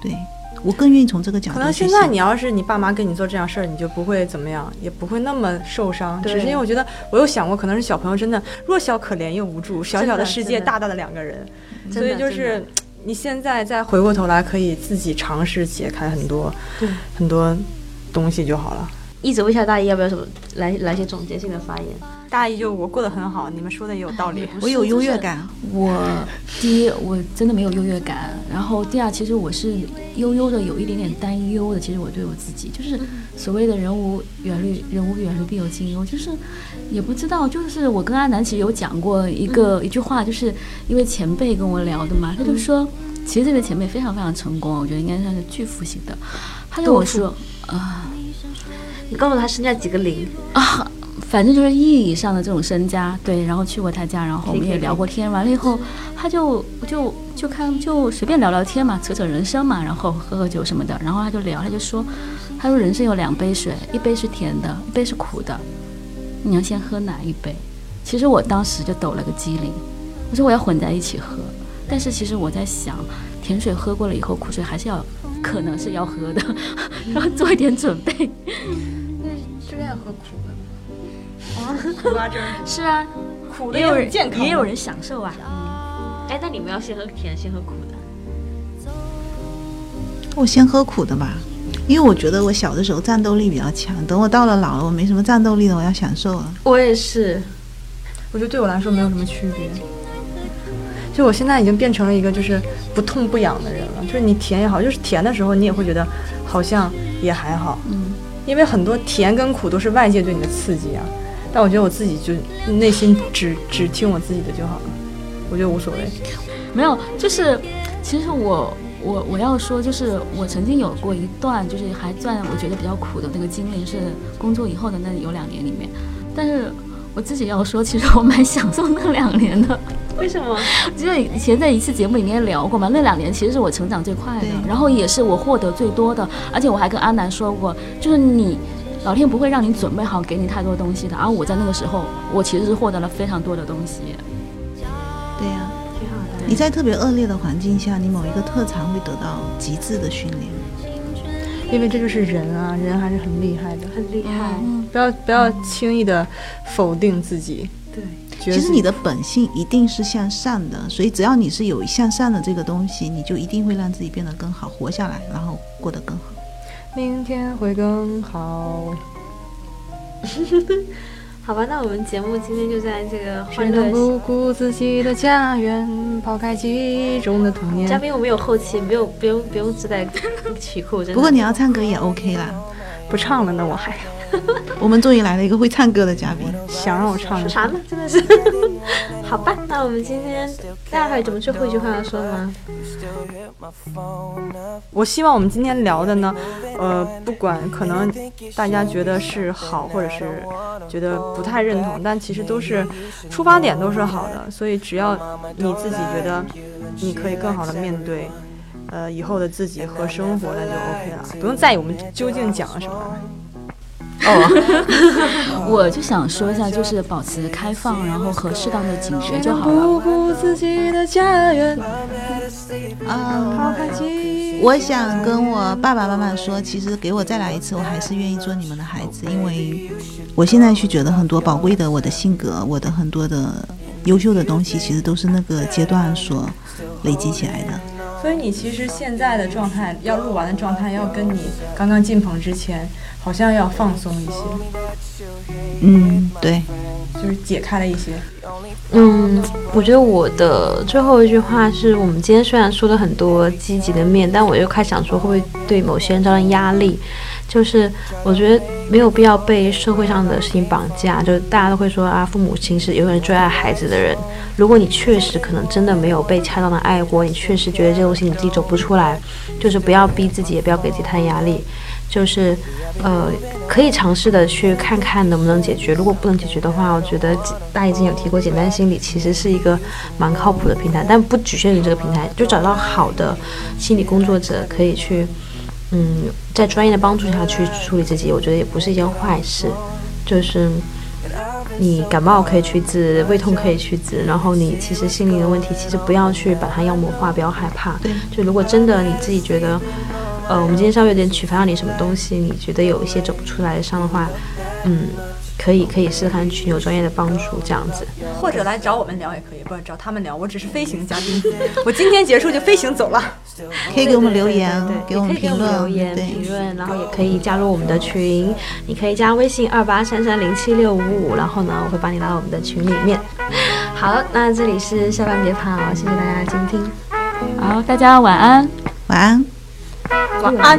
对我更愿意从这个角度可能现在你要是你爸妈跟你做这样事儿，你就不会怎么样，也不会那么受伤。只是因为我觉得我有想过，可能是小朋友真的弱小可怜又无助，小小的世界，大大的两个人，所以就是你现在再回过头来，可以自己尝试解开很多对。很多东西就好了。一直问一下大一要不要什么来来些总结性的发言。大一就我过得很好，你们说的也有道理。我有优越感，我第一，我真的没有优越感，然后第二，其实我是悠悠的，有一点点担忧的。其实我对我自己，就是所谓的人无远虑，人无远虑必有近忧，就是也不知道，就是我跟阿南其实有讲过一个、一句话，就是因为前辈跟我聊的嘛，他就说，其实这位前辈非常非常成功，我觉得应该算是巨富型的。他跟我说，啊、你告诉他身价几个零啊，反正就是意义上的这种身家，对，然后去过他家，然后我们也聊过天，完了以后，他就就就看就随便聊聊天嘛，扯扯人生嘛，然后喝喝酒什么的，然后他就聊，他就说，他说人生有两杯水，一杯是甜的，一杯是苦的，你要先喝哪一杯？其实我当时就抖了个机灵，我说我要混在一起喝，但是其实我在想，甜水喝过了以后，苦水还是要可能是要喝的，然后做一点准备。就愿意喝苦的。苦瓜汁儿是啊，苦也有人健康，也有人享受啊。哎，那你们要先喝甜，先喝苦的。我先喝苦的吧，因为我觉得我小的时候战斗力比较强，等我到了老了，我没什么战斗力了，我要享受了。我也是，我觉得对我来说没有什么区别。就我现在已经变成了一个就是不痛不痒的人了，就是你甜也好，就是甜的时候你也会觉得好像也还好，嗯，因为很多甜跟苦都是外界对你的刺激啊。但我觉得我自己就内心只只听我自己的就好了，我觉得无所谓。没有，就是其实我我我要说，就是我曾经有过一段就是还算我觉得比较苦的那个经历，是工作以后的那有两年里面，但是我自己要说，其实我蛮享受那两年的。为什么？记得以前在一次节目里面聊过嘛，那两年其实是我成长最快的，然后也是我获得最多的，而且我还跟阿南说过，就是你。老天不会让你准备好给你太多东西的，而我在那个时候，我其实是获得了非常多的东西。对呀、挺好的。你在特别恶劣的环境下，你某一个特长会得到极致的训练。因为这就是人啊，人还是很厉害的，很厉害。不要不要轻易的否定自己。对，其实你的本性一定是向善的，所以只要你是有向善的这个东西，你就一定会让自己变得更好，活下来，然后过得更好。明天会更好。好吧，那我们节目今天就在这个欢乐能不顾自己的家园，抛开记忆中的童年？嘉宾，我们有后期，没有不用不用自带曲库，真的。不过你要唱歌也 OK 啦。不唱了那，我还 我们终于来了一个会唱歌的嘉宾。想让我唱。啥呢？真的是。好吧，那我们今天大家还有什么最后一句话要说吗？我希望我们今天聊的呢，呃，不管可能大家觉得是好，或者是觉得不太认同，但其实都是出发点都是好的，所以只要你自己觉得你可以更好的面对，呃，以后的自己和生活，那就 OK 了，不用在意我们究竟讲了什么。我就想说一下，就是保持开放，然后和适当的警觉就好了。不顾自己的家园，嗯。我想跟我爸爸妈妈说，其实给我再来一次，我还是愿意做你们的孩子，因为我现在去觉得很多宝贵的我的性格，我的很多的优秀的东西，其实都是那个阶段所累积起来的。所以你其实现在的状态，要录完的状态，要跟你刚刚进棚之前，好像要放松一些，嗯，对，就是解开了一些。嗯，我觉得我的最后一句话是我们今天虽然说了很多积极的面，但我又开始想说会不会对某些人造成压力。就是我觉得没有必要被社会上的事情绑架，就大家都会说啊，父母亲是永远最爱孩子的人。如果你确实可能真的没有被恰当的爱过，你确实觉得这东西你自己走不出来，就是不要逼自己，也不要给自己太压力。就是，呃，可以尝试的去看看能不能解决。如果不能解决的话，我觉得大家已经有提过，简单心理其实是一个蛮靠谱的平台，但不局限于这个平台，就找到好的心理工作者可以去，嗯，在专业的帮助下去处理自己，我觉得也不是一件坏事。就是你感冒可以去治，胃痛可以去治，然后你其实心灵的问题，其实不要去把它妖魔化，不要害怕。对，就如果真的你自己觉得，呃，我们今天稍微有点启发到你什么东西，你觉得有一些走不出来的伤的话，嗯，可以可以试试看寻求专业的帮助，这样子。或者来找我们聊也可以，不是找他们聊。我只是飞行嘉宾，我今天结束就飞行走了。可以给我们留言对，给我们评论，留言，评论，然后也可以加入我们的群，你可以加微信二八三三零七六五五，然后呢，我会把你拉到我们的群里面。好，那这里是下班别跑，谢谢大家倾听，好，大家晚安。晚安。晚安。